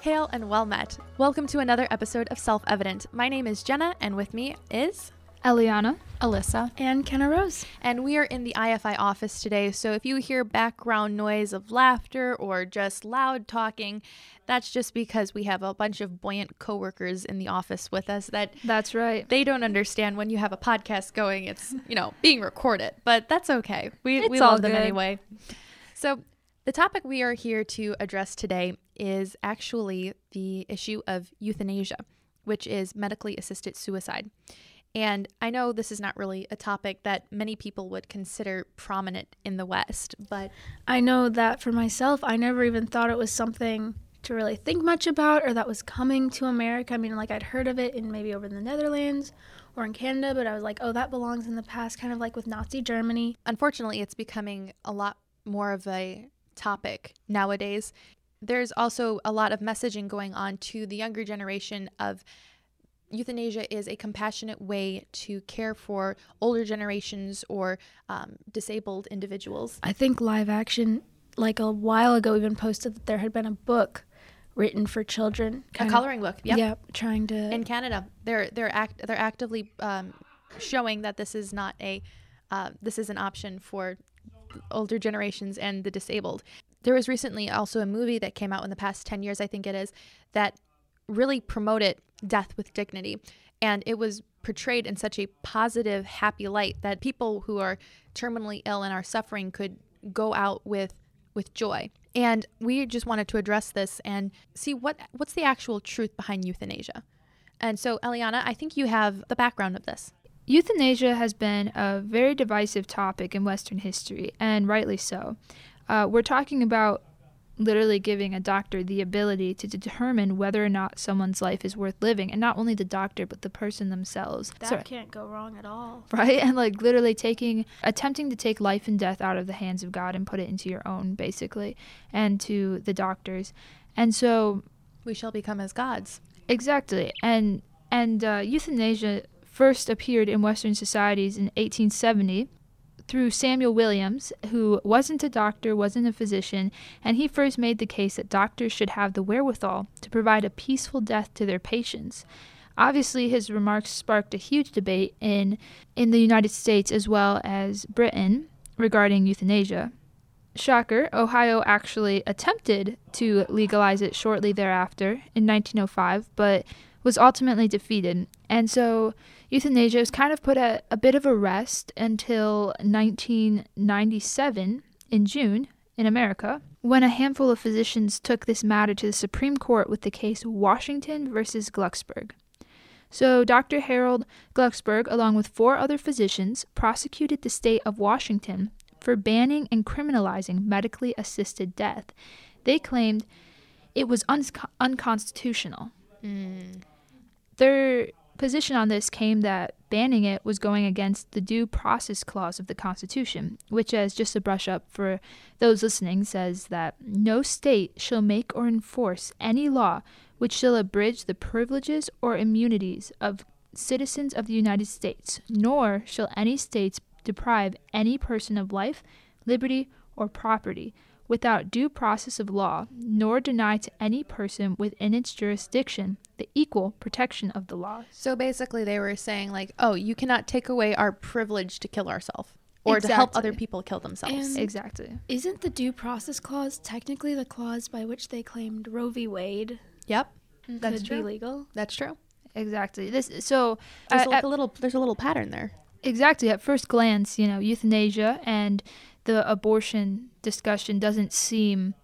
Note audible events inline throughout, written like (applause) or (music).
Hail and well met. Welcome to another episode of Self Evident. My name is Jenna, and with me is Eliana, Alyssa, and Kenna Rose. And we are in the IFI office today. So if you hear background noise of laughter or just loud talking, that's just because we have a bunch of buoyant coworkers in the office with us that That's right. they don't understand when you have a podcast going, it's, you know, being recorded. But that's okay. We, It's we all love them anyway. So the topic we are here to address today is actually the issue of euthanasia, which is medically assisted suicide. And I know this is not really a topic that many people would consider prominent in the West, but I know that for myself, I never even thought it was something to really think much about or that was coming to America. I mean, like I'd heard of it in maybe over in the Netherlands or in Canada, but I was like, oh, that belongs in the past, kind of like with Nazi Germany. unfortunately, it's becoming a lot more of a topic nowadays. There's also a lot of messaging going on to the younger generation of euthanasia is a compassionate way to care for older generations or um, disabled individuals. I think live action, like a while ago, even posted that there had been a book written for children. A kind of- coloring book, yep. Yep, trying to. In Canada, they're they're act they're actively um, showing that this is not a uh, this is an option for older generations and the disabled. There was recently also a movie that came out in the past 10 years, I think it is, that really promoted death with dignity. And it was portrayed in such a positive, happy light that people who are terminally ill and are suffering could go out with with joy. And we just wanted to address this and see what what's the actual truth behind euthanasia. And so, Eliana, I think you have the background of this. Euthanasia has been a very divisive topic in Western history, and rightly so. Uh, we're talking about literally giving a doctor the ability to determine whether or not someone's life is worth living, and not only the doctor, but the person themselves. that Sorry. can't go wrong at all. (laughs) right? And like literally taking, attempting to take life and death out of the hands of God and put it into your own, basically, and to the doctors. And so We shall become as gods. Exactly, and and uh, euthanasia first appeared in Western societies in 1870 through Samuel Williams, who wasn't a doctor, wasn't a physician, and he first made the case that doctors should have the wherewithal to provide a peaceful death to their patients. Obviously, his remarks sparked a huge debate in in the United States as well as Britain regarding euthanasia. Shocker, Ohio actually attempted to legalize it shortly thereafter in 1905, but was ultimately defeated. And so euthanasia was kind of put at a bit of a rest until 1997 in June in America, when a handful of physicians took this matter to the Supreme Court with the case Washington versus Glucksberg. So, Dr. Harold Glucksberg, along with four other physicians, prosecuted the state of Washington for banning and criminalizing medically assisted death. They claimed it was uns- unconstitutional. Hmm. Their position on this came that banning it was going against the due process clause of the Constitution, which, as just a brush up for those listening, says that no state shall make or enforce any law which shall abridge the privileges or immunities of citizens of the United States, nor shall any states deprive any person of life, liberty, or property without due process of law, nor deny to any person within its jurisdiction the equal protection of the law. So basically, they were saying, like, oh, you cannot take away our privilege to kill ourselves or to help other people kill themselves. And- Exactly. Isn't the due process clause technically the clause by which they claimed Roe v. Wade yep, that's could true. be legal? That's true. Exactly. This so There's at- like at- a uh, little. There's a little pattern there. exactly at first glance, you know, euthanasia and the abortion discussion doesn't seem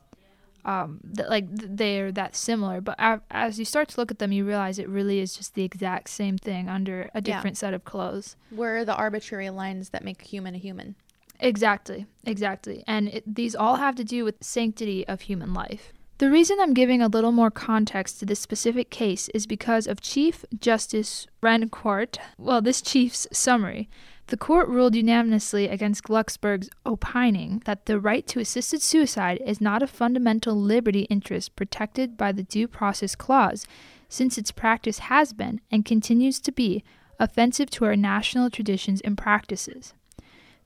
um, that like th- they're that similar. But a- as you start to look at them, you realize it really is just the exact same thing under a Yeah. different set of clothes. Where are the arbitrary lines that make a human a human? Exactly, exactly. And it, these all have to do with sanctity of human life. The reason I'm giving a little more context to this specific case is because of Chief Justice Rehnquist, well, this chief's summary. The court ruled unanimously against Glucksberg's opining that the right to assisted suicide is not a fundamental liberty interest protected by the Due Process Clause, since its practice has been and continues to be offensive to our national traditions and practices.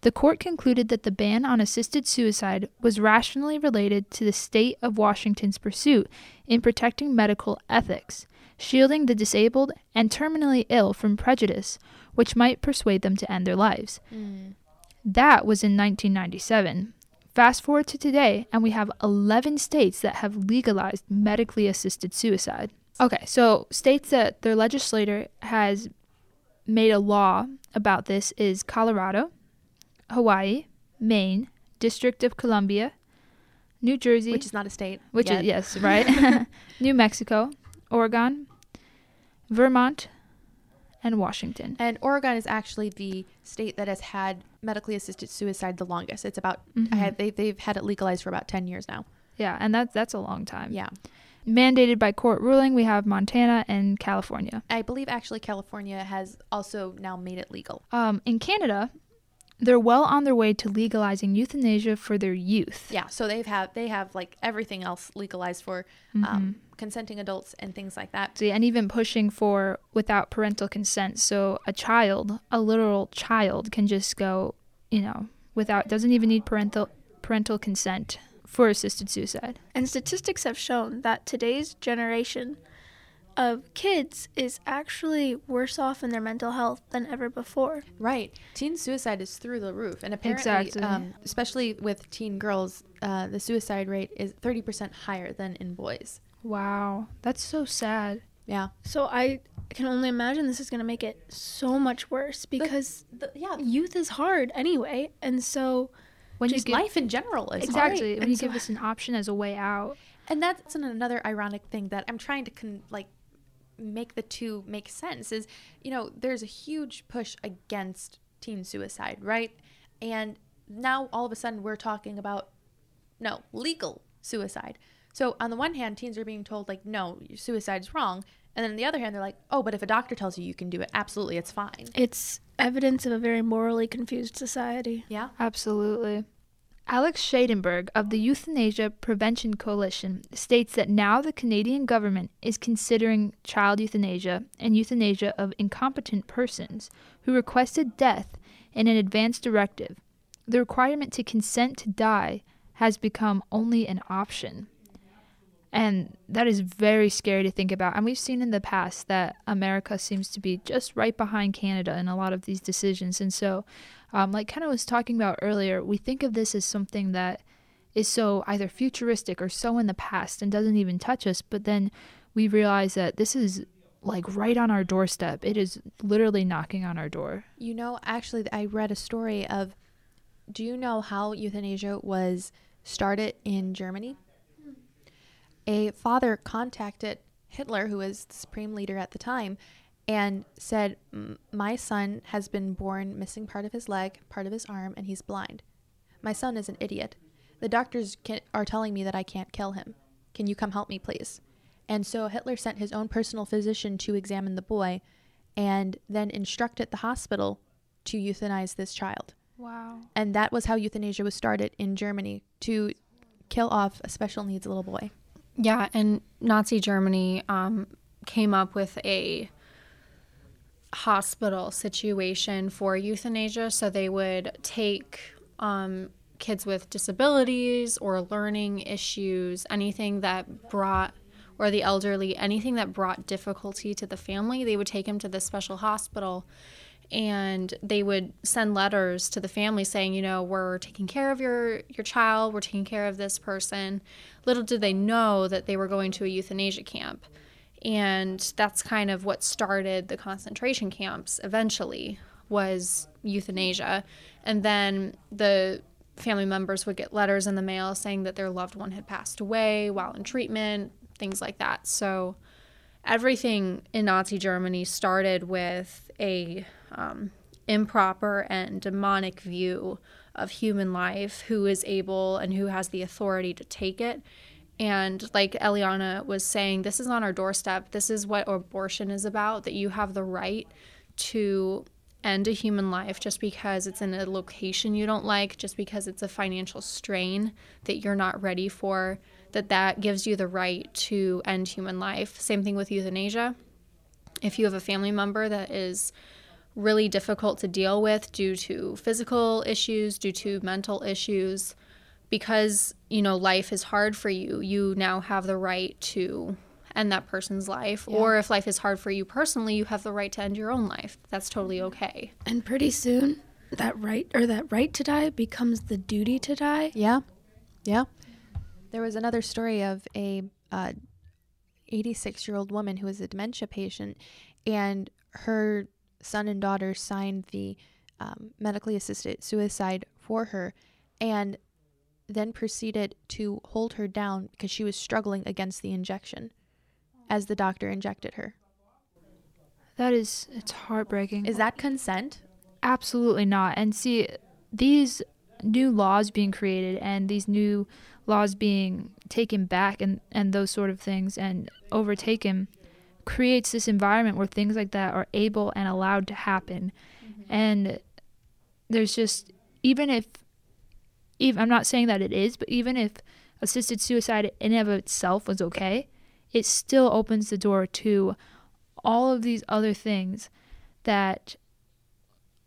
The court concluded that the ban on assisted suicide was rationally related to the state of Washington's pursuit in protecting medical ethics, shielding the disabled and terminally ill from prejudice, which might persuade them to end their lives. Mm. That was in 1997. Fast forward to today, and we have 11 states that have legalized medically assisted suicide. Okay, so states that their legislator has made a law about this is Colorado, Hawaii, Maine, District of Columbia, New Jersey, Which is not a state. which yet. is yes, right? (laughs) (laughs) New Mexico, Oregon, Vermont, and Washington. And Oregon is actually the state that has had medically assisted suicide the longest. It's about I Mhm. had, they they've had it legalized for about ten years now. Yeah, and that's that's a long time. Yeah, Mandated by court ruling, we have Montana and California. I believe actually California has also now made it legal. Um, in Canada, they're well on their way to legalizing euthanasia for their youth. Yeah, so they've have they have like everything else legalized for Mm-hmm. um, consenting adults and things like that. See, and even pushing for without parental consent. So a child, a literal child, can just go, you know, without doesn't even need parental parental consent for assisted suicide. And statistics have shown that today's generation of kids is actually worse off in their mental health than ever before. Right, teen suicide is through the roof, and apparently, Exactly. um, especially with teen girls, uh, the suicide rate is thirty percent higher than in boys. Wow, that's so sad. Yeah, So I can only imagine this is going to make it so much worse because the, yeah, youth is hard anyway. And so When just you give, life in general is exactly hard. when you so- give us an option as a way out. and that's an- another ironic thing that I'm trying to con- like make the two make sense is you know there's a huge push against teen suicide right? And now all of a sudden we're talking about no legal suicide. So on the one hand teens are being told like no suicide's wrong. And then on the other hand they're like oh but if a doctor tells you you can do it. Absolutely it's fine. It's evidence of a very morally confused society. yeah. Absolutely. Alex Schadenberg of the Euthanasia Prevention Coalition states that now the Canadian government is considering child euthanasia and euthanasia of incompetent persons who requested death in an advance directive. The requirement to consent to die has become only an option. And that is very scary to think about. And we've seen in the past that America seems to be just right behind Canada in a lot of these decisions. And so, um, like kind of was talking about earlier, we think of this as something that is so either futuristic or so in the past and doesn't even touch us. But then we realize that this is like right on our doorstep. It is literally knocking on our door. You know, actually, I read a story of. Do you know how euthanasia was started in Germany? A father contacted Hitler, who was the supreme leader at the time, and said, My son has been born missing part of his leg, part of his arm, and he's blind. My son is an idiot. The doctors can, are telling me that I can't kill him. Can you come help me, please? And so Hitler sent his own personal physician to examine the boy and then instructed the hospital to euthanize this child. Wow. And that was how euthanasia was started in Germany to kill off a special needs little boy. Yeah, and Nazi Germany um, came up with a hospital situation for euthanasia. So they would take um, kids with disabilities or learning issues, anything that brought, or the elderly, anything that brought difficulty to the family, they would take them to the special hospital and they would send letters to the family saying, you know, we're taking care of your your child, we're taking care of this person. Little did they know that they were going to a euthanasia camp. And that's kind of what started the concentration camps eventually was euthanasia. And then the family members would get letters in the mail saying that their loved one had passed away while in treatment, things like that. So everything in Nazi Germany started with a um, improper and demonic view of human life, who is able and who has the authority to take it. And like Eliana was saying, this is on our doorstep. This is what abortion is about that you have the right to end a human life just because it's in a location you don't like, just because it's a financial strain that you're not ready for, that that gives you the right to end human life. Same thing with euthanasia. If you have a family member that is really difficult to deal with due to physical issues, due to mental issues. Because, you know, life is hard for you, you now have the right to end that person's life. Yeah. Or if life is hard for you personally, you have the right to end your own life. That's totally okay. And pretty soon, that right or that right to die becomes the duty to die. Yeah, yeah. There was another story of a uh, 86 year old woman who was a dementia patient, and her son and daughter signed the um, medically assisted suicide for her, and then proceeded to hold her down because she was struggling against the injection as the doctor injected her. That is, it's heartbreaking. Is that consent? Absolutely not. And see, these new laws being created and these new laws being taken back and, and those sort of things and overtaken creates this environment where things like that are able and allowed to happen. Mm-hmm. And there's just, even if, even, I'm not saying that it is, but even if assisted suicide in and of itself was okay, it still opens the door to all of these other things that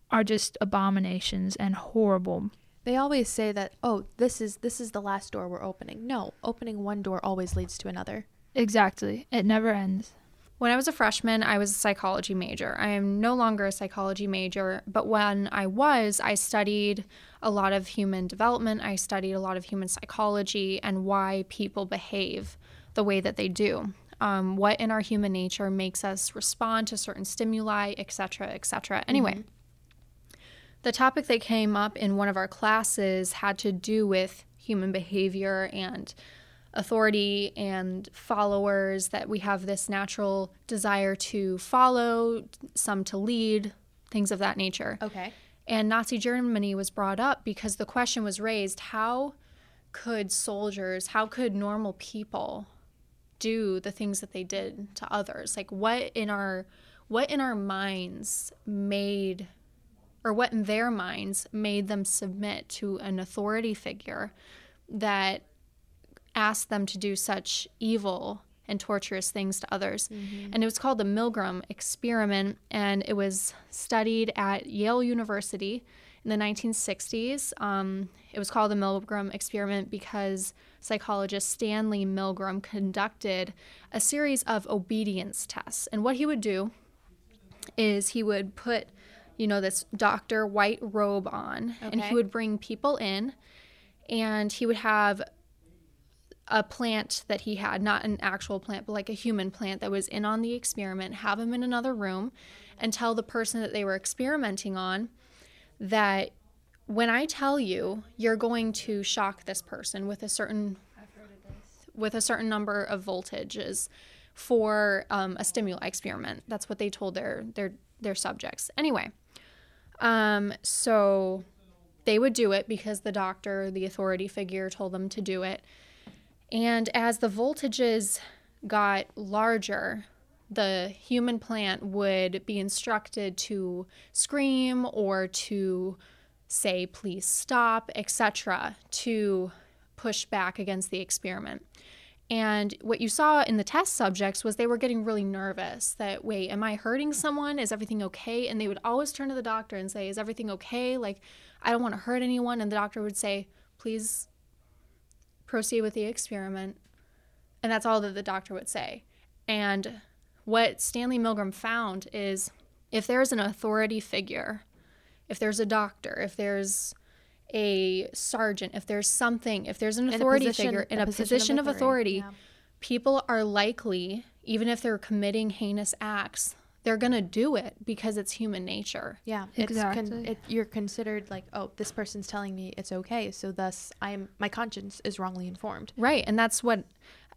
are just abominations and horrible. They always say that, oh, this is this is the last door we're opening. No, opening one door always leads to another. Exactly. It never ends. When I was a freshman, I was a psychology major. I am no longer a psychology major, but when I was, I studied a lot of human development. I studied a lot of human psychology and why people behave the way that they do. Um, what in our human nature makes us respond to certain stimuli, etc., etc. Anyway, the topic that came up in one of our classes had to do with human behavior and authority and followers, that we have this natural desire to follow, some to lead, things of that nature. Okay. And Nazi Germany was brought up because the question was raised how could soldiers, how could normal people do the things that they did to others? Like what in our what in our minds made or what in their minds made them submit to an authority figure that asked them to do such evil and torturous things to others. And it was called the Milgram experiment, and it was studied at Yale University in the 1960s. Um, it was called the Milgram experiment because psychologist Stanley Milgram conducted a series of obedience tests. And what he would do is he would put, you know, this doctor white robe on, and he would bring people in, and he would have a plant that he had, not an actual plant, but like a human plant that was in on the experiment, have him in another room and tell the person that they were experimenting on that when I tell you you're going to shock this person with a certain with a certain number of voltages for um, a stimuli experiment. That's what they told their their their subjects. Anyway, um, so they would do it because the doctor, the authority figure, told them to do it. And as the voltages got larger, the human plant would be instructed to scream or to say, please stop, etc., to push back against the experiment. And what you saw in the test subjects was they were getting really nervous that, wait, am I hurting someone? Is everything okay? And they would always turn to the doctor and say, is everything okay? Like, I don't want to hurt anyone. And the doctor would say, please proceed with the experiment. And that's all that the doctor would say. And what Stanley Milgram found is if there's an authority figure, if there's a doctor, if there's a sergeant, if there's something, if there's an In authority position- figure in a a position of position of authority, authority, yeah. people are likely, even if they're committing heinous acts, they're going to do it because it's human nature. Yeah, it's Exactly. con- it, you're considered like, oh, this person's telling me it's okay, so thus I'm my conscience is wrongly informed. Right. And that's what,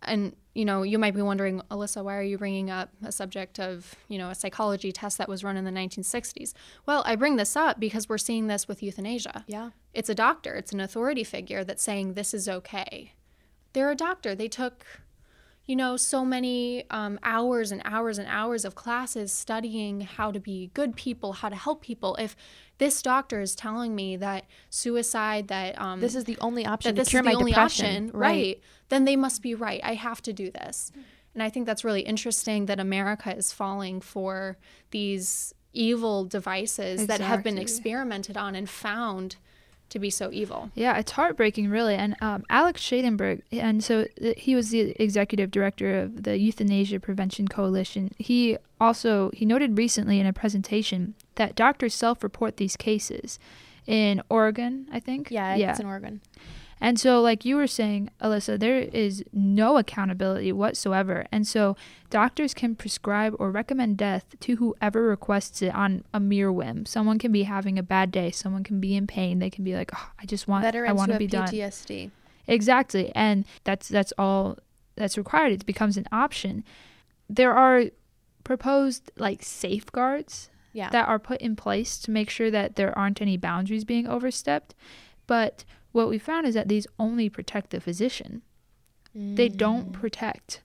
and, you know, you might be wondering, Alyssa, why are you bringing up a subject of, you know, a psychology test that was run in the 1960s? Well, I bring this up because we're seeing this with euthanasia. Yeah, It's a doctor, it's an authority figure that's saying this is okay. They're a doctor. They took, you know, so many um, hours and hours and hours of classes studying how to be good people, how to help people. If this doctor is telling me that suicide, that um, this is the only option that this is the only depression. option, right. Then they must be right. I have to do this. And I think that's really interesting that America is falling for these evil devices that have been experimented on and found to be so evil. Yeah, it's heartbreaking, really. And um, Alex Schadenberg, and so th- he was the executive director of the Euthanasia Prevention Coalition. He also he noted recently in a presentation that doctors self-report these cases in Oregon, I think. Yeah, yeah. it's in Oregon. And so, like you were saying, Alyssa, there is no accountability whatsoever. And so, doctors can prescribe or recommend death to whoever requests it on a mere whim. Someone can be having a bad day. Someone can be in pain. They can be like, oh, I just want, I want to be done. PTSD. Exactly. And that's that's all that's required. It becomes an option. There are proposed like safeguards Yeah. that are put in place to make sure that there aren't any boundaries being overstepped. But what we found is that these only protect the physician. They don't mm. protect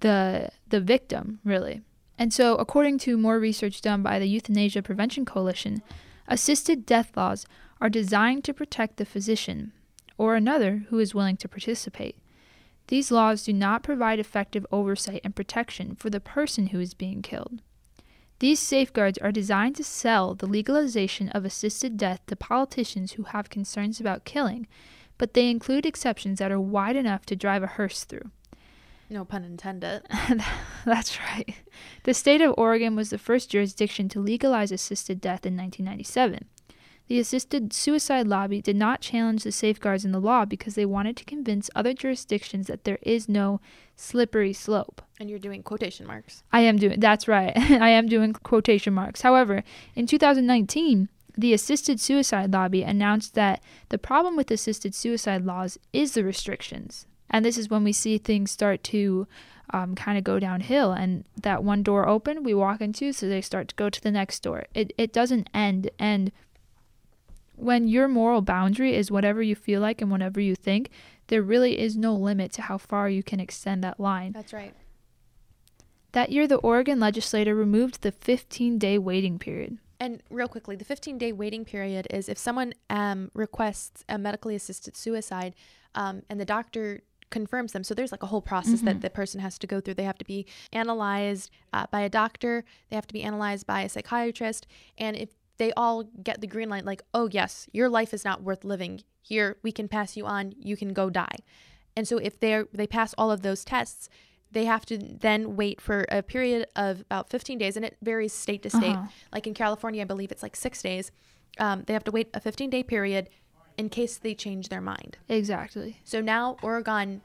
the the victim, really. And so according to more research done by the Euthanasia Prevention Coalition, assisted death laws are designed to protect the physician or another who is willing to participate. These laws do not provide effective oversight and protection for the person who is being killed. These safeguards are designed to sell the legalization of assisted death to politicians who have concerns about killing, but they include exceptions that are wide enough to drive a hearse through. no pun intended. (laughs) That's right. The state of Oregon was the first jurisdiction to legalize assisted death in 1997. The assisted suicide lobby did not challenge the safeguards in the law because they wanted to convince other jurisdictions that there is no slippery slope. And you're doing quotation marks. I am doing that's right. (laughs) I am doing quotation marks. However, in 2019, the assisted suicide lobby announced that the problem with assisted suicide laws is the restrictions. And this is when we see things start to um, kind of go downhill. And that one door open, we walk into, so they start to go to the next door. It, it doesn't end. And when your moral boundary is whatever you feel like and whatever you think, there really is no limit to how far you can extend that line. That's right. That year, the Oregon legislature removed the 15 day waiting period. And real quickly, the 15 day waiting period is if someone um, requests a medically assisted suicide um, and the doctor confirms them. So there's like a whole process that the person has to go through. They have to be analyzed uh, by a doctor, they have to be analyzed by a psychiatrist. And if they all get the green light, like, oh, yes, your life is not worth living. Here, we can pass you on, you can go die. And so if they they pass all of those tests, they have to then wait for a period of about 15 days, and it varies state to state. Uh-huh. Like in California, I believe it's like six days. Um, they have to wait a 15 day period in case they change their mind. Exactly. So now Oregon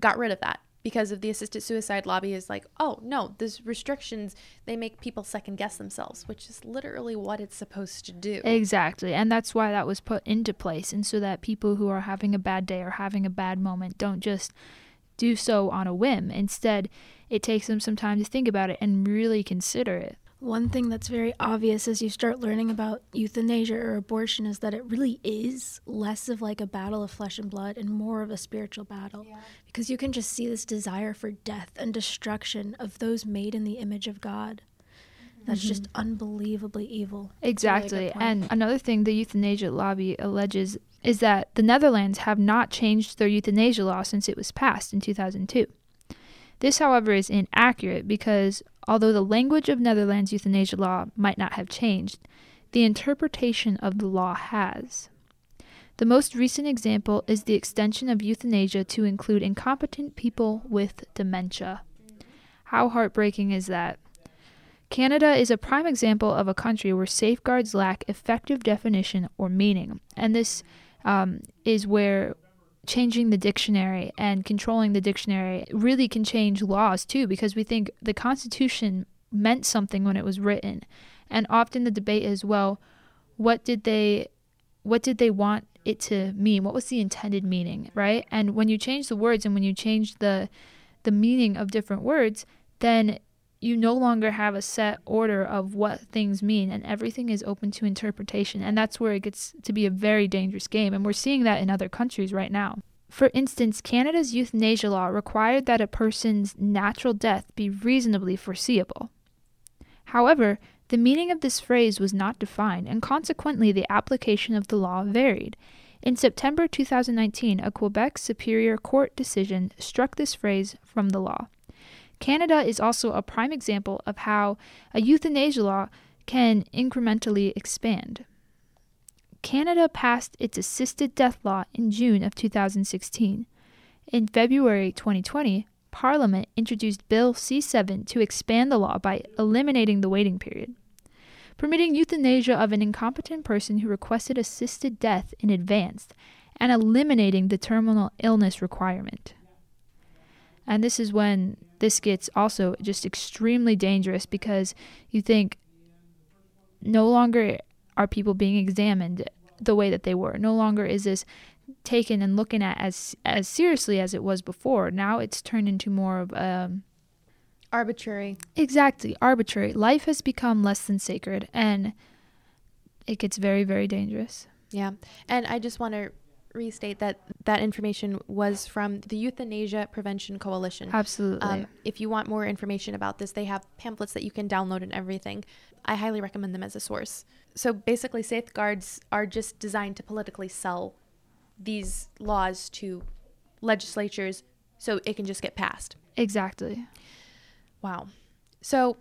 got rid of that because of the assisted suicide lobby is like, oh no, these restrictions they make people second guess themselves, which is literally what it's supposed to do. Exactly. And that's why that was put into place. And so that people who are having a bad day or having a bad moment don't just do so on a whim. Instead, it takes them some time to think about it and really consider it. One thing that's very obvious as you start learning about euthanasia or abortion is that it really is less of like a battle of flesh and blood and more of a spiritual battle. Because you can just see this desire for death and destruction of those made in the image of God. Mm-hmm. That's just mm-hmm. unbelievably evil. Exactly. good point. and another thing the euthanasia lobby alleges is that the Netherlands have not changed their euthanasia law since it was passed in 2002. This, however, is inaccurate because although the language of Netherlands euthanasia law might not have changed, the interpretation of the law has. The most recent example is the extension of euthanasia to include incompetent people with dementia. How heartbreaking is that? Canada is a prime example of a country where safeguards lack effective definition or meaning, and this um, is where changing the dictionary and controlling the dictionary really can change laws too, because we think the Constitution meant something when it was written, and often the debate is, well, what did they, what did they want it to mean? What was the intended meaning, right? And when you change the words and when you change the, the meaning of different words, then you no longer have a set order of what things mean and everything is open to interpretation and that's where it gets to be a very dangerous game and we're seeing that in other countries right now. For instance canada's euthanasia law required that a person's natural death be reasonably foreseeable. However the meaning of this phrase was not defined and consequently the application of the law varied. In September 2019, a Quebec Superior Court decision struck this phrase from the law. Canada is also a prime example of how a euthanasia law can incrementally expand. Canada passed its assisted death law in June of 2016. In February 2020, Parliament introduced Bill C 7 to expand the law by eliminating the waiting period, permitting euthanasia of an incompetent person who requested assisted death in advance, and eliminating the terminal illness requirement. And this is when this gets also just extremely dangerous because you think no longer are people being examined the way that they were. No longer is this taken and looking at as as seriously as it was before. Now it's turned into more of um Arbitrary. exactly arbitrary. Life has become less than sacred and it gets very very dangerous. Yeah. And I just want to restate that that information was from the Euthanasia Prevention Coalition. Absolutely. Um, if you want more information about this, they have pamphlets that you can download and everything. I highly recommend them as a source. So basically, safeguards are just designed to politically sell these laws to legislatures so it can just get passed. exactly. Wow. So,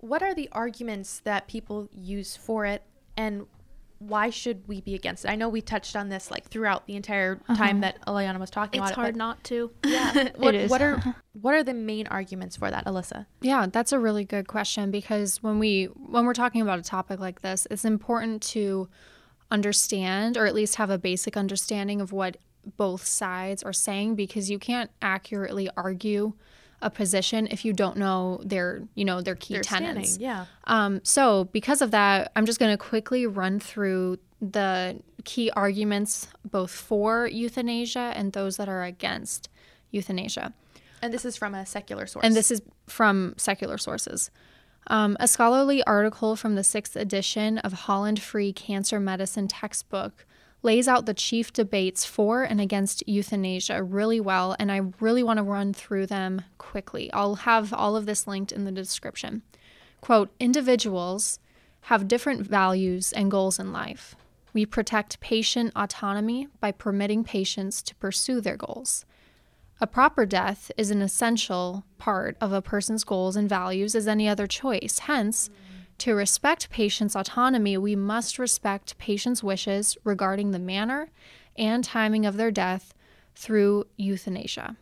what are the arguments that people use for it, and why should we be against it? I know we touched on this like throughout the entire uh-huh. time that Eliana was talking It's about hard not to. but (laughs) yeah. (laughs) what, is. what are (laughs) what are the main arguments for that, Alyssa? Yeah, that's a really good question because when we when we're talking about a topic like this, it's important to understand or at least have a basic understanding of what both sides are saying because you can't accurately argue a position if you don't know their, you know, their key They're tenets. standing. Yeah. Um, so, because of that, I'm just going to quickly run through the key arguments both for euthanasia and those that are against euthanasia. And this is from a secular source. And this is from secular sources. Um, a scholarly article from the sixth edition of Holland-Frei Cancer Medicine textbook lays out the chief debates for and against euthanasia really well, and I really want to run through them quickly. I'll have all of this linked in the description. Quote Individuals have different values and goals in life. We protect patient autonomy by permitting patients to pursue their goals. A proper death is an essential part of a person's goals and values as any other choice. Hence, to respect patients' autonomy, we must respect patients' wishes regarding the manner and timing of their death through euthanasia.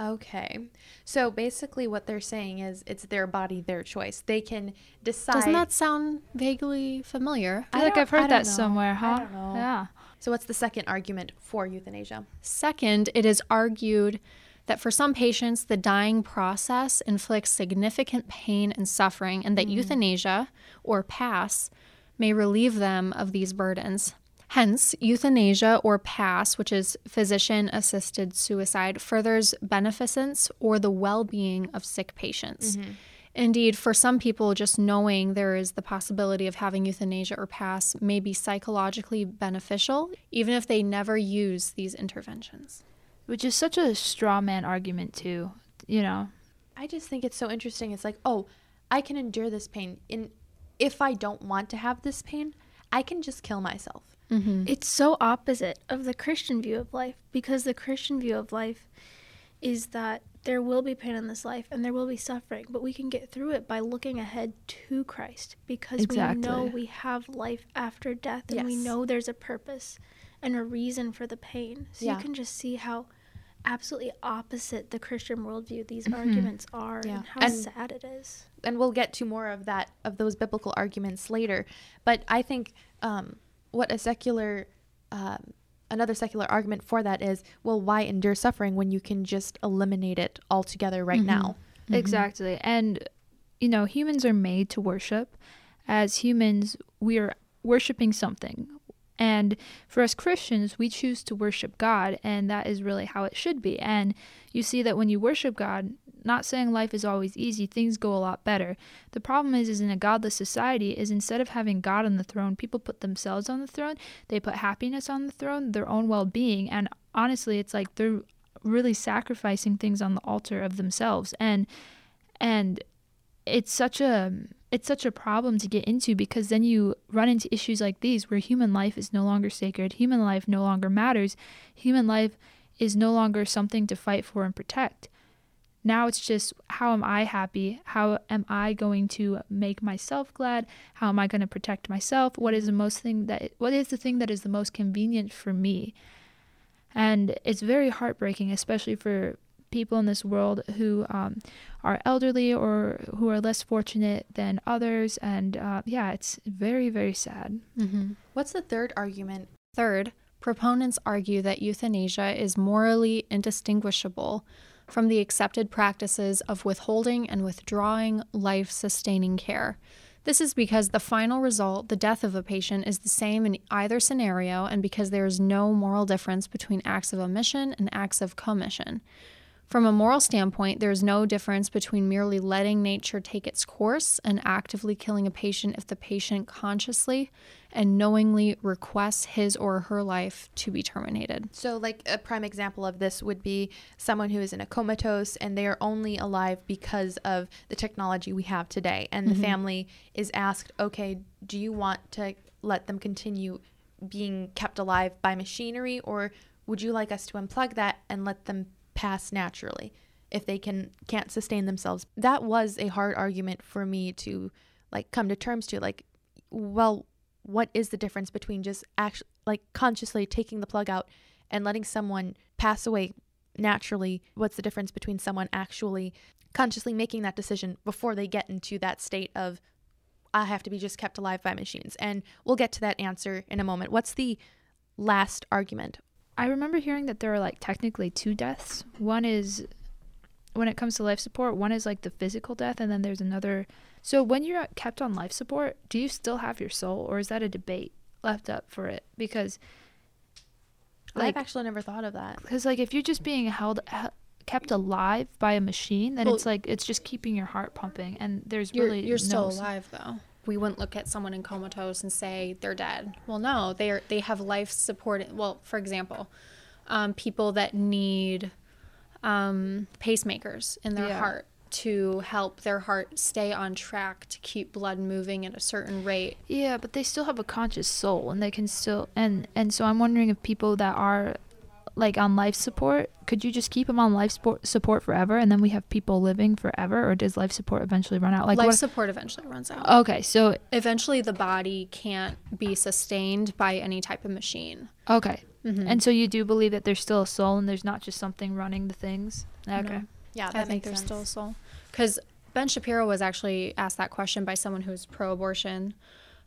okay. So basically, what they're saying is it's their body, their choice. They can decide. Doesn't that sound vaguely familiar? I feel I like I've heard that know. somewhere, I huh? don't know. Yeah. so what's the second argument for euthanasia? Second, it is argued that for some patients, the dying process inflicts significant pain and suffering, and that mm. euthanasia, or PAS, may relieve them of these burdens. Hence, euthanasia or PAS, which is physician assisted suicide, furthers beneficence or the well being of sick patients. Mm-hmm. Indeed, for some people, just knowing there is the possibility of having euthanasia or PAS may be psychologically beneficial, even if they never use these interventions. Which is such a straw man argument too. You know. I just think it's so interesting. It's like, oh, I can endure this pain. In if I don't want to have this pain, I can just kill myself. Mm-hmm. It's so opposite of the Christian view of life because the Christian view of life is that there will be pain in this life and there will be suffering, but we can get through it by looking ahead to Christ because we know we have life after death and we know there's a purpose and a reason for the pain. So Yeah. you can just see how absolutely opposite the Christian worldview these arguments are Yeah. and how And- sad it is. and we'll get to more of that of those biblical arguments later. But I think um, what a secular, um, another secular argument for that is, well, why endure suffering when you can just eliminate it altogether right now? Exactly. And, you know, humans are made to worship. As humans, we are worshiping something. And for us Christians, we choose to worship God, and that is really how it should be. And you see that when you worship God, not saying life is always easy, things go a lot better. The problem is, is in a godless society, is instead of having God on the throne, people put themselves on the throne. They put happiness on the throne, their own well-being, and honestly, it's like they're really sacrificing things on the altar of themselves. And and it's such a it's such a problem to get into because then you run into issues like these where human life is no longer sacred human life no longer matters human life is no longer something to fight for and protect Now it's just how am I happy? How am I going to make myself glad? How am I going to protect myself? What is the most thing that what is the thing that is the most convenient for me? And it's very heartbreaking, especially for people in this world who um, are elderly or who are less fortunate than others. And uh, yeah, it's very, very sad. Mm-hmm. What's the third argument? Third, proponents argue that euthanasia is morally indistinguishable from the accepted practices of withholding and withdrawing life sustaining care. This is because the final result, the death of a patient, is the same in either scenario, and because there is no moral difference between acts of omission and acts of commission. From a moral standpoint, there is no difference between merely letting nature take its course and actively killing a patient if the patient consciously and knowingly requests his or her life to be terminated. So, like a prime example of this would be someone who is in a comatose and they are only alive because of the technology we have today. And Mm-hmm. the family is asked, okay, do you want to let them continue being kept alive by machinery, or would you like us to unplug that and let them pass naturally if they can can't sustain themselves? That was a hard argument for me to like come to terms to. Like, well, what is the difference between just actually like consciously taking the plug out and letting someone pass away naturally what's the difference between someone actually consciously making that decision before they get into that state of i have to be just kept alive by machines and we'll get to that answer in a moment what's the last argument I remember hearing that there are like technically two deaths. One is when it comes to life support, one is like the physical death, and then there's another. So when you're uh, kept on life support, do you still have your soul, or is that a debate left up for it? Because, like, i've actually never thought of that because like if you're just being held he- kept alive by a machine, then Well- it's like it's just keeping your heart pumping, and there's You're, really you're no still alive though. We wouldn't look at someone in comatose and say they're dead. Well, no, they are. They have life support. Well, for example, um, people that need um, pacemakers in their Yeah. heart to help their heart stay on track to keep blood moving at a certain rate. Yeah, but they still have a conscious soul, and they can still and and so I'm wondering if people that are like on life support, could you just keep them on life support support forever, and then we have people living forever, or does life support eventually run out? Like life what? support eventually runs out. okay, so eventually, the body can't be sustained by any type of machine. okay, Mhm. and so you do believe that there's still a soul, and there's not just something running the things. Okay. yeah I think there's sense still a soul. Because Ben Shapiro was actually asked that question by someone who's pro-abortion,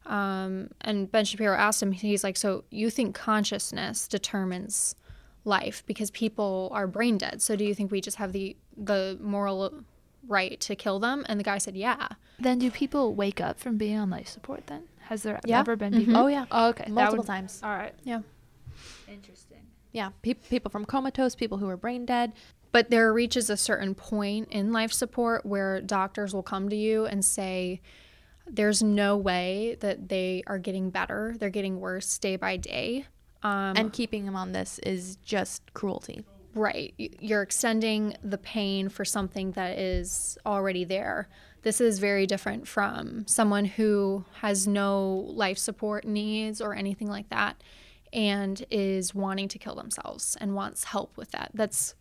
um, and Ben Shapiro asked him. He's like, "So you think consciousness determines life because people are brain dead? So do you think we just have the the moral right to kill them?" And the guy said, "Yeah." Then do people wake up from being on life support? Then has there Yeah. ever been people? Mm-hmm. oh yeah Oh, okay, multiple would- times All right. Yeah. Interesting. yeah pe- people from comatose people who are brain dead But there reaches a certain point in life support where doctors will come to you and say, there's no way that they are getting better. They're getting worse day by day. Um, and keeping him on this is just cruelty right. You're extending the pain for something that is already there. This is very different from someone who has no life support needs or anything like that and is wanting to kill themselves and wants help with that. That's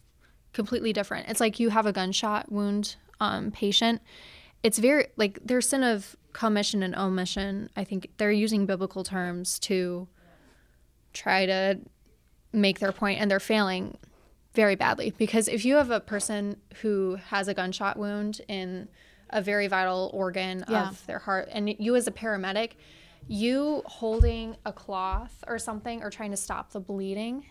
completely different. It's like you have a gunshot wound um, patient. It's very like their sin of commission and omission. I think they're using biblical terms to try to make their point, and they're failing very badly because if you have a person who has a gunshot wound in a very vital organ Yeah. of their heart, and you as a paramedic, you holding a cloth or something or trying to stop the bleeding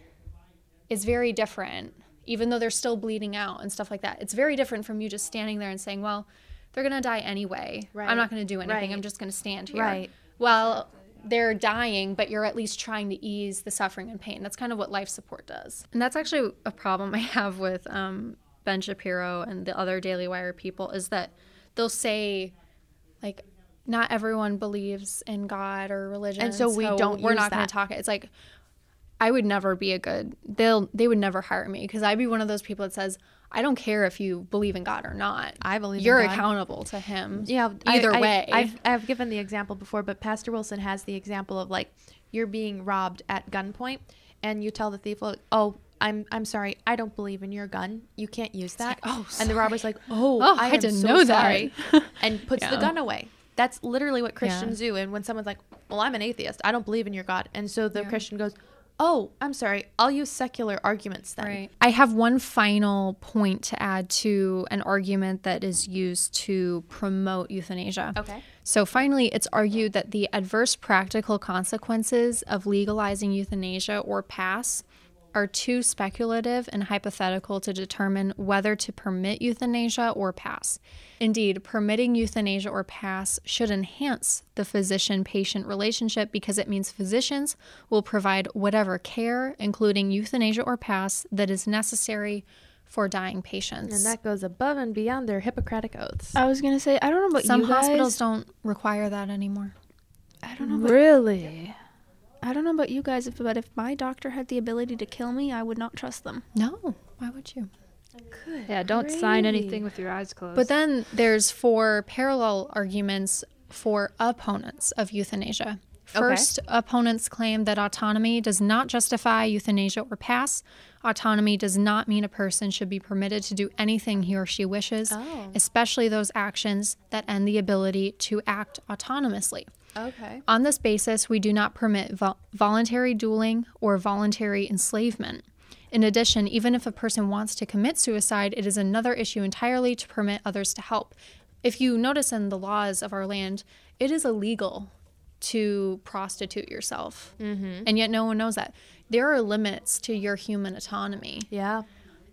is very different, even though they're still bleeding out and stuff like that. It's very different from you just standing there and saying, well, they're going to die anyway. Right. I'm not going to do anything. I'm just going to stand here. Right. Well, they're dying, but you're at least trying to ease the suffering and pain. That's kind of what life support does. And that's actually a problem (laughs) I have with um, Ben Shapiro and the other Daily Wire people is that they'll say, like, not everyone believes in God or religion, And so we don't We're not going to talk. It's like I would never be a good. They'll they would never hire me because I'd be one of those people that says I don't care if you believe in God or not. I believe in you're accountable to Him. Yeah, either I, way. I've I've given the example before, but Pastor Wilson has the example of like you're being robbed at gunpoint, and you tell the thief, like, "Oh, I'm I'm sorry, I don't believe in your gun. You can't use that. like, "Oh, and the robber's like, oh, Oh, I, I didn't so know that." (laughs) and puts the gun away. That's literally what Christians do. And when someone's like, well, I'm an atheist, I don't believe in your God, and so the Christian goes, oh, I'm sorry, I'll use secular arguments then. Right. I have one final point to add to an argument that is used to promote euthanasia. Okay. So finally, it's argued that the adverse practical consequences of legalizing euthanasia or PAS are too speculative and hypothetical to determine whether to permit euthanasia or PAS. Indeed, permitting euthanasia or PAS should enhance the physician patient relationship because it means physicians will provide whatever care, including euthanasia or PAS, that is necessary for dying patients. And that goes above and beyond their Hippocratic oaths. I was gonna say I don't know about Some you guys. hospitals don't require that anymore. I don't know. About, Really? I don't know about you guys, if, but if my doctor had the ability to kill me, I would not trust them. No, why would you? Yeah, don't sign anything with your eyes closed. But then there's four parallel arguments for opponents of euthanasia. First, opponents claim that autonomy does not justify euthanasia or PAS. Autonomy does not mean a person should be permitted to do anything he or she wishes, Oh. especially those actions that end the ability to act autonomously. Okay. On this basis, we do not permit vol- voluntary dueling or voluntary enslavement. In addition, even if a person wants to commit suicide, it is another issue entirely to permit others to help. If you notice in the laws of our land, it is illegal to prostitute yourself. Mm-hmm. And yet, no one knows that. There are limits to your human autonomy. Yeah.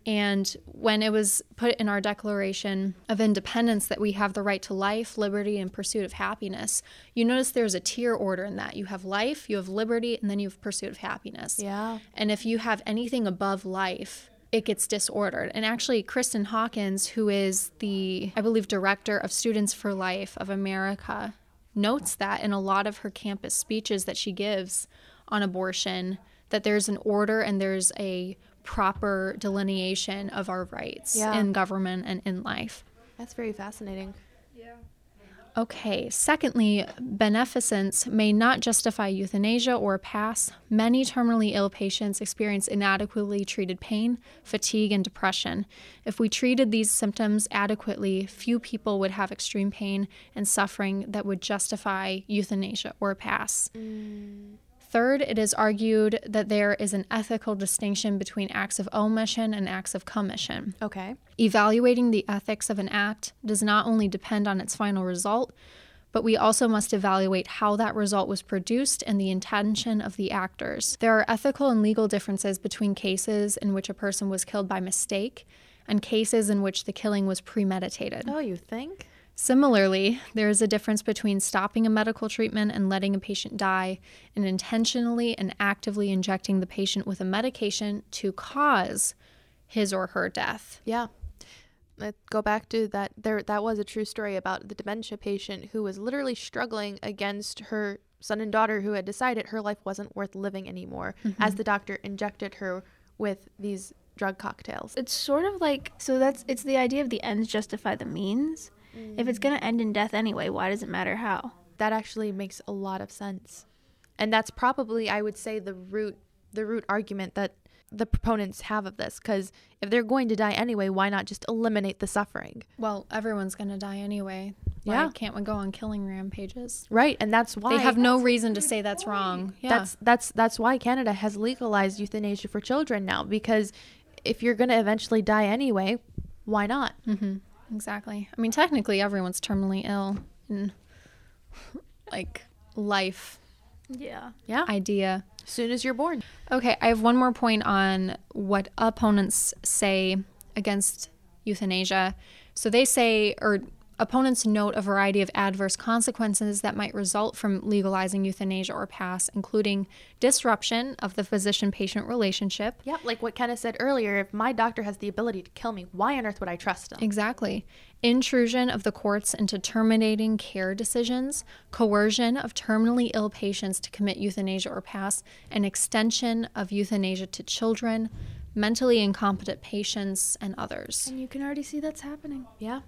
And when it was put in our Declaration of Independence that we have the right to life, liberty, and pursuit of happiness, you notice there's a tier order in that. You have life, you have liberty, and then you have pursuit of happiness. Yeah. And if you have anything above life, it gets disordered. And actually, Kristen Hawkins, who is the, I believe, director of Students for Life of America, notes that in a lot of her campus speeches that she gives on abortion, that there's an order and there's a proper delineation of our rights Yeah. in government and in life. That's very fascinating. Yeah. Okay, secondly, beneficence may not justify euthanasia or PAS. Many terminally ill patients experience inadequately treated pain, fatigue, and depression. If we treated these symptoms adequately, few people would have extreme pain and suffering that would justify euthanasia or PAS. Mm. Third, it is argued that there is an ethical distinction between acts of omission and acts of commission. Okay. Evaluating the ethics of an act does not only depend on its final result, but we also must evaluate how that result was produced and the intention of the actors. There are ethical and legal differences between cases in which a person was killed by mistake and cases in which the killing was premeditated. Oh, you think? Similarly, there is a difference between stopping a medical treatment and letting a patient die and intentionally and actively injecting the patient with a medication to cause his or her death. Yeah. Let's go back to that. There, that was a true story about the dementia patient who was literally struggling against her son and daughter who had decided her life wasn't worth living anymore as mm-hmm. the doctor injected her with these drug cocktails. It's sort of like so that's it's the idea of the ends justify the means. If it's mm. gonna end in death anyway, why does it matter how? That actually makes a lot of sense. And that's probably I would say the root the root argument that the proponents have of this cuz if they're going to die anyway, why not just eliminate the suffering? Well, everyone's going to die anyway. Why Yeah. can't we go on killing rampages? Right? And that's why They have no reason to say that's wrong. Yeah. That's that's that's why Canada has legalized euthanasia for children now because if you're going to eventually die anyway, why not? Mm-hmm. Exactly. I mean, technically, everyone's terminally ill in like life Yeah. Yeah. idea. As soon as you're born. Okay, I have one more point on what opponents say against euthanasia. So they say, or opponents note a variety of adverse consequences that might result from legalizing euthanasia or PAS, including disruption of the physician patient relationship. Yeah, like what Kenna said earlier, if my doctor has the ability to kill me, why on earth would I trust him? Exactly. Intrusion of the courts into terminating care decisions, coercion of terminally ill patients to commit euthanasia or PAS, and extension of euthanasia to children, mentally incompetent patients, and others. And you can already see that's happening. Yeah.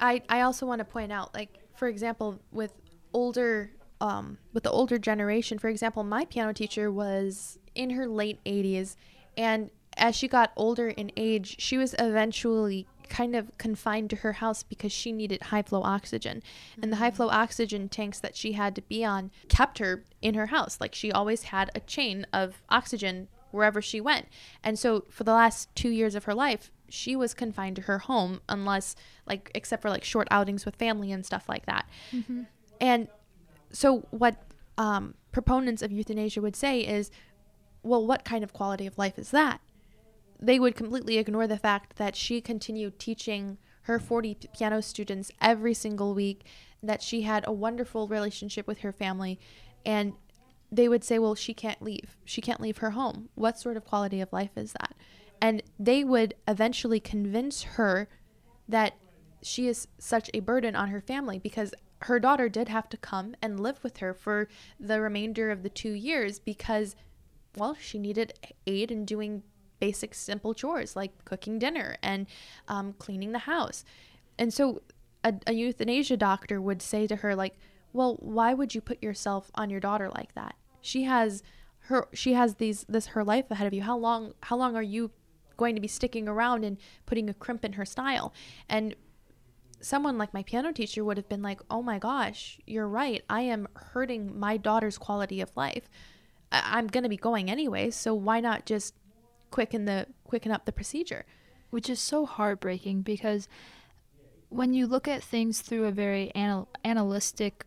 I I also want to point out like for example with older um with the older generation, for example, my piano teacher was in her late 80s And as she got older in age, she was eventually kind of confined to her house because she needed high flow oxygen. And the high flow oxygen tanks that she had to be on kept her in her house. Like she always had a chain of oxygen wherever she went. And so for the last two years of her life, she was confined to her home unless, like, except for like short outings with family and stuff like that. And so what um, proponents of euthanasia would say is, well, what kind of quality of life is that? They would completely ignore the fact that she continued teaching her 40 p- piano students every single week, that she had a wonderful relationship with her family, and they would say, well, she can't leave. She can't leave her home. What sort of quality of life is that? And they would eventually convince her that she is such a burden on her family because her daughter did have to come and live with her for the remainder of the two years because, well, she needed aid in doing basic, simple chores like cooking dinner and um, cleaning the house. And so a, a euthanasia doctor would say to her, like, well, why would you put yourself on your daughter like that? She has her she has these this her life ahead of you. How long how long are you going to be sticking around and putting a crimp in her style? And someone like my piano teacher would have been like, "Oh my gosh, you're right. I am hurting my daughter's quality of life. I- I'm going to be going anyway, so why not just quicken the quicken up the procedure?" which is so heartbreaking because when you look at things through a very anal- analytic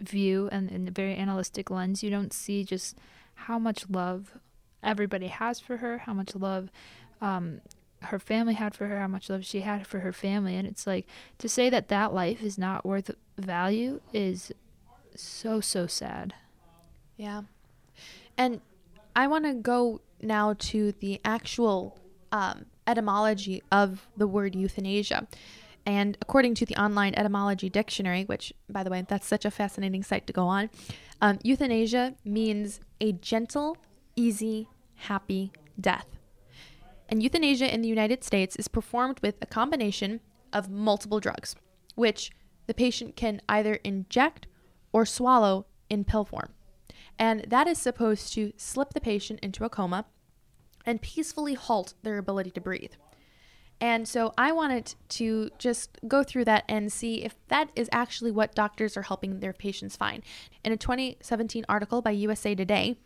view and in a very analytic lens, you don't see just how much love everybody has for her, how much love um, her family had for her, how much love she had for her family, and it's like to say that that life is not worth value is so so sad. Yeah. And I want to go now to the actual um, etymology of the word euthanasia. And according to the online etymology dictionary, which, by the way, that's such a fascinating site to go on, um, euthanasia means a gentle, easy, happy death. And euthanasia in the United States is performed with a combination of multiple drugs, which the patient can either inject or swallow in pill form. And that is supposed to slip the patient into a coma and peacefully halt their ability to breathe. And so I wanted to just go through that and see if that is actually what doctors are helping their patients find. In a 2017 article by USA Today,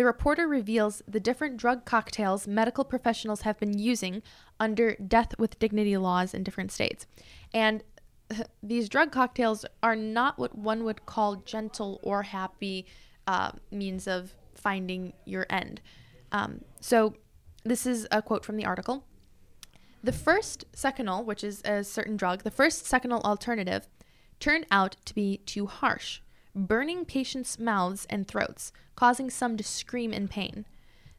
the reporter reveals the different drug cocktails medical professionals have been using under death with dignity laws in different states. And (laughs) these drug cocktails are not what one would call gentle or happy uh, means of finding your end. Um, so, this is a quote from the article. The first Seconal, which is a certain drug, the first Seconal alternative turned out to be too harsh, burning patients' mouths and throats, causing some to scream in pain.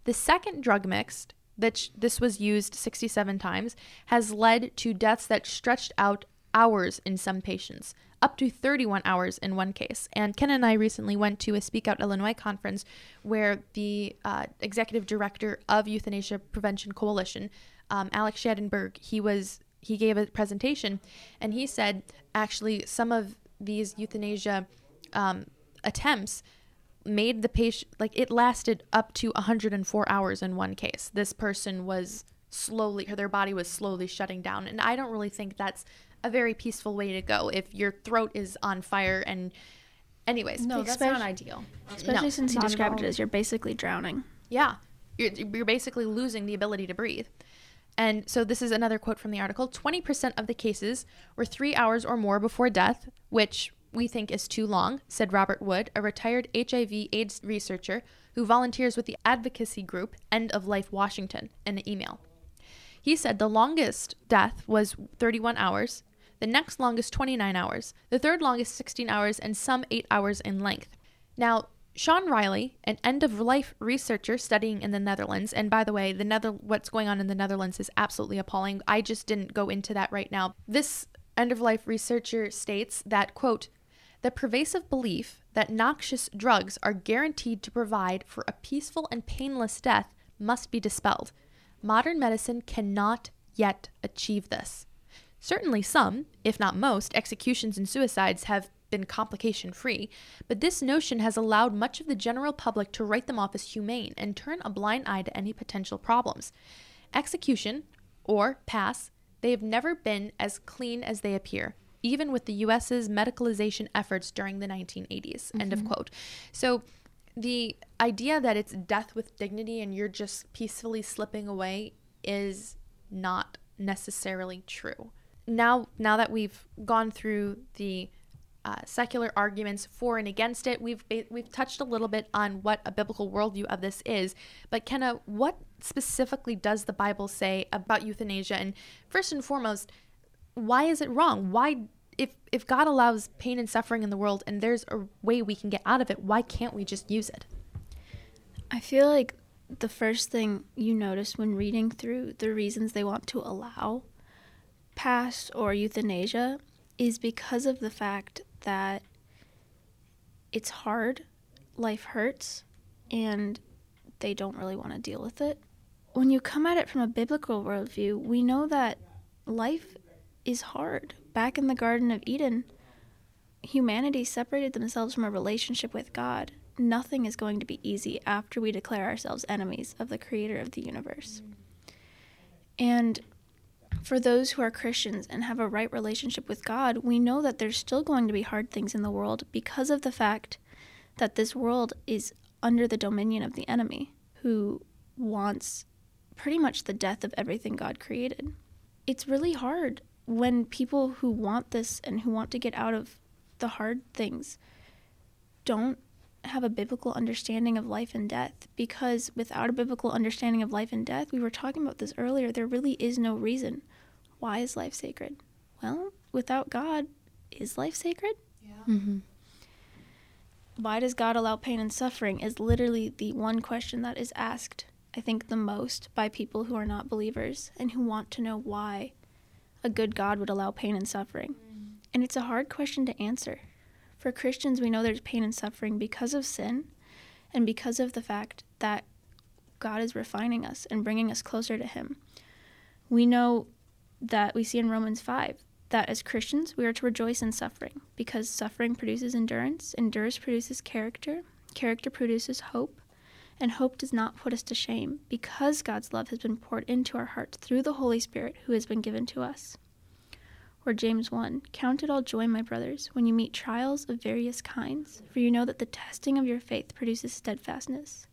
The second drug mixed, that this was used 67 times, has led to deaths that stretched out hours in some patients, up to 31 hours in one case. And Ken and I recently went to a Speak Out Illinois conference where the uh, executive director of Euthanasia Prevention Coalition, um, Alex Schadenberg, he was he gave a presentation, and he said actually some of these euthanasia um, attempts made the patient like it lasted up to 104 hours in one case. This person was slowly their body was slowly shutting down, and I don't really think that's a very peaceful way to go if your throat is on fire and anyways No, that's not ideal. Especially No, since you described it as you're basically drowning. Yeah. You're, you're basically losing the ability to breathe. And so this is another quote from the article 20% of the cases were three hours or more before death, which we think is too long, said Robert Wood, a retired HIV AIDS researcher who volunteers with the advocacy group End of Life Washington, in an email. He said the longest death was 31 hours, the next longest 29 hours, the third longest 16 hours, and some 8 hours in length. Now, Sean Riley, an end of life researcher studying in the Netherlands, and by the way, the Nether what's going on in the Netherlands is absolutely appalling. I just didn't go into that right now. This end of life researcher states that quote, the pervasive belief that noxious drugs are guaranteed to provide for a peaceful and painless death must be dispelled. Modern medicine cannot yet achieve this. Certainly, some, if not most, executions and suicides have been complication free, but this notion has allowed much of the general public to write them off as humane and turn a blind eye to any potential problems. Execution, or PAS, they have never been as clean as they appear, even with the US's medicalization efforts during the 1980s. End of quote. So the idea that it's death with dignity and you're just peacefully slipping away is not necessarily true. Now, now that we've gone through the uh, secular arguments for and against it, we've we've touched a little bit on what a biblical worldview of this is. But Kenna, what specifically does the Bible say about euthanasia? And first and foremost, why is it wrong? Why, if if God allows pain and suffering in the world, and there's a way we can get out of it, why can't we just use it? I feel like the first thing you notice when reading through the reasons they want to allow PAS or euthanasia is because of the fact that it's hard, life hurts, and they don't really want to deal with it. When you come at it from a biblical worldview, we know that life is hard. Back in the Garden of Eden, humanity separated themselves from a relationship with God. Nothing is going to be easy after we declare ourselves enemies of the creator of the universe. And for those who are Christians and have a right relationship with God, we know that there's still going to be hard things in the world because of the fact that this world is under the dominion of the enemy who wants pretty much the death of everything God created. It's really hard when people who want this and who want to get out of the hard things don't have a biblical understanding of life and death because without a biblical understanding of life and death, we were talking about this earlier, there really is no reason. Why is life sacred? Well, without God, is life sacred? Yeah. Mm-hmm. Why does God allow pain and suffering? Is literally the one question that is asked, I think, the most by people who are not believers and who want to know why a good God would allow pain and suffering. And it's a hard question to answer. For Christians, we know there's pain and suffering because of sin and because of the fact that God is refining us and bringing us closer to Him. We know that we see in Romans 5 that as Christians, we are to rejoice in suffering because suffering produces endurance, endurance produces character, character produces hope, and hope does not put us to shame because God's love has been poured into our hearts through the Holy Spirit who has been given to us. Or James 1 Count it all joy, my brothers, when you meet trials of various kinds, for you know that the testing of your faith produces steadfastness.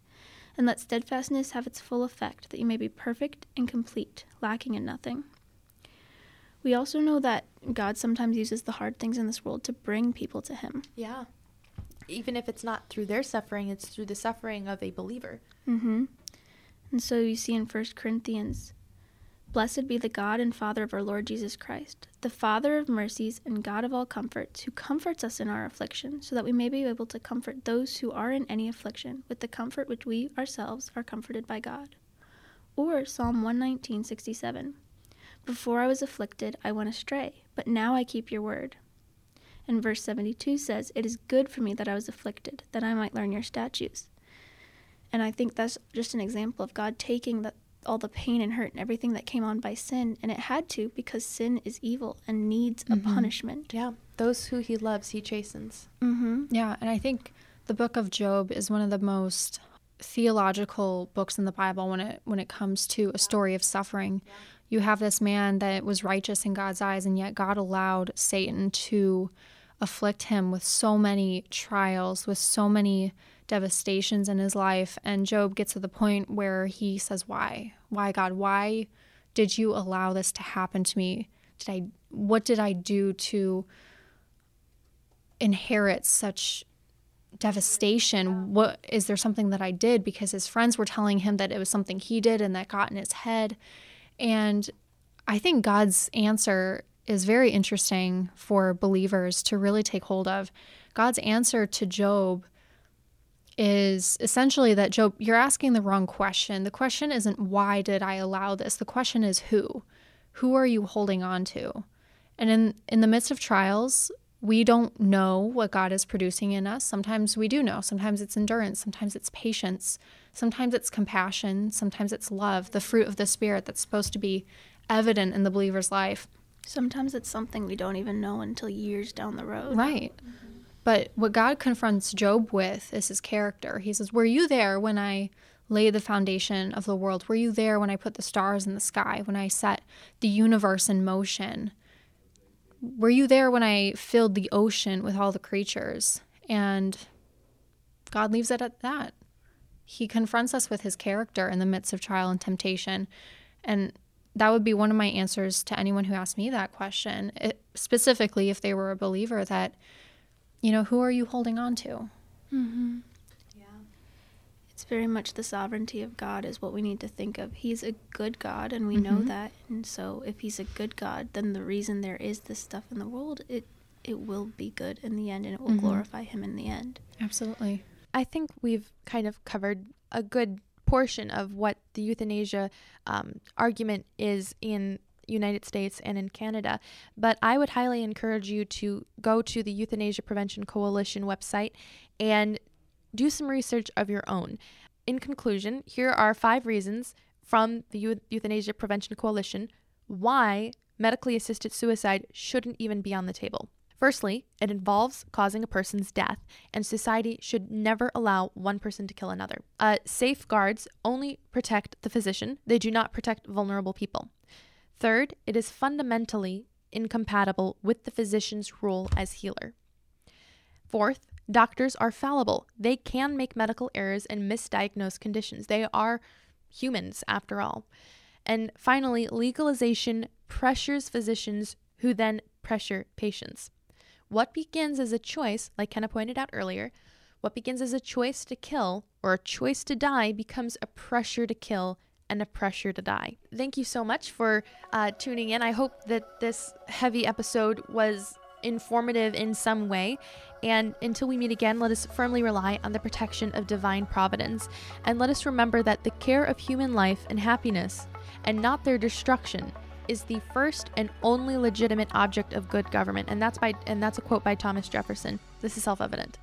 And let steadfastness have its full effect, that you may be perfect and complete, lacking in nothing. We also know that God sometimes uses the hard things in this world to bring people to Him. Yeah. Even if it's not through their suffering, it's through the suffering of a believer. Mm-hmm. And so you see in 1 Corinthians, Blessed be the God and Father of our Lord Jesus Christ, the Father of mercies and God of all comforts, who comforts us in our affliction, so that we may be able to comfort those who are in any affliction with the comfort which we ourselves are comforted by God. Or Psalm 119:67. Before I was afflicted, I went astray, but now I keep your word. And verse 72 says, It is good for me that I was afflicted, that I might learn your statutes. And I think that's just an example of God taking the, all the pain and hurt and everything that came on by sin, and it had to because sin is evil and needs a punishment. Yeah. Those who he loves, he chastens. Mm-hmm. Yeah, and I think the book of Job is one of the most theological books in the Bible when it when it comes to a story of suffering. You have this man that was righteous in God's eyes and yet God allowed Satan to afflict him with so many trials, with so many devastations in his life and Job gets to the point where he says, "Why? Why God? Why did you allow this to happen to me? Did I what did I do to inherit such devastation what is there something that i did because his friends were telling him that it was something he did and that got in his head and i think god's answer is very interesting for believers to really take hold of god's answer to job is essentially that job you're asking the wrong question the question isn't why did i allow this the question is who who are you holding on to and in in the midst of trials we don't know what God is producing in us. Sometimes we do know. Sometimes it's endurance. Sometimes it's patience. Sometimes it's compassion. Sometimes it's love, the fruit of the Spirit that's supposed to be evident in the believer's life. Sometimes it's something we don't even know until years down the road. Right. But what God confronts Job with is his character. He says, Were you there when I laid the foundation of the world? Were you there when I put the stars in the sky, when I set the universe in motion? Were you there when I filled the ocean with all the creatures? And God leaves it at that. He confronts us with his character in the midst of trial and temptation. And that would be one of my answers to anyone who asked me that question, it, specifically if they were a believer, that, you know, who are you holding on to? Mm-hmm. Yeah. It's very much the sovereignty of God is what we need to think of. He's a good God, and we mm-hmm. know that. And so, if He's a good God, then the reason there is this stuff in the world, it it will be good in the end, and it will mm-hmm. glorify Him in the end. Absolutely. I think we've kind of covered a good portion of what the euthanasia um, argument is in United States and in Canada. But I would highly encourage you to go to the Euthanasia Prevention Coalition website and do some research of your own. In conclusion, here are five reasons from the Euthanasia Prevention Coalition why medically assisted suicide shouldn't even be on the table. Firstly, it involves causing a person's death, and society should never allow one person to kill another. Uh, safeguards only protect the physician, they do not protect vulnerable people. Third, it is fundamentally incompatible with the physician's role as healer. Fourth, doctors are fallible. They can make medical errors and misdiagnose conditions. They are humans, after all. And finally, legalization pressures physicians who then pressure patients. What begins as a choice, like Kenna pointed out earlier, what begins as a choice to kill or a choice to die becomes a pressure to kill and a pressure to die. Thank you so much for uh, tuning in. I hope that this heavy episode was informative in some way. And until we meet again, let us firmly rely on the protection of divine providence. And let us remember that the care of human life and happiness, and not their destruction, is the first and only legitimate object of good government. And that's by and that's a quote by Thomas Jefferson. This is self-evident.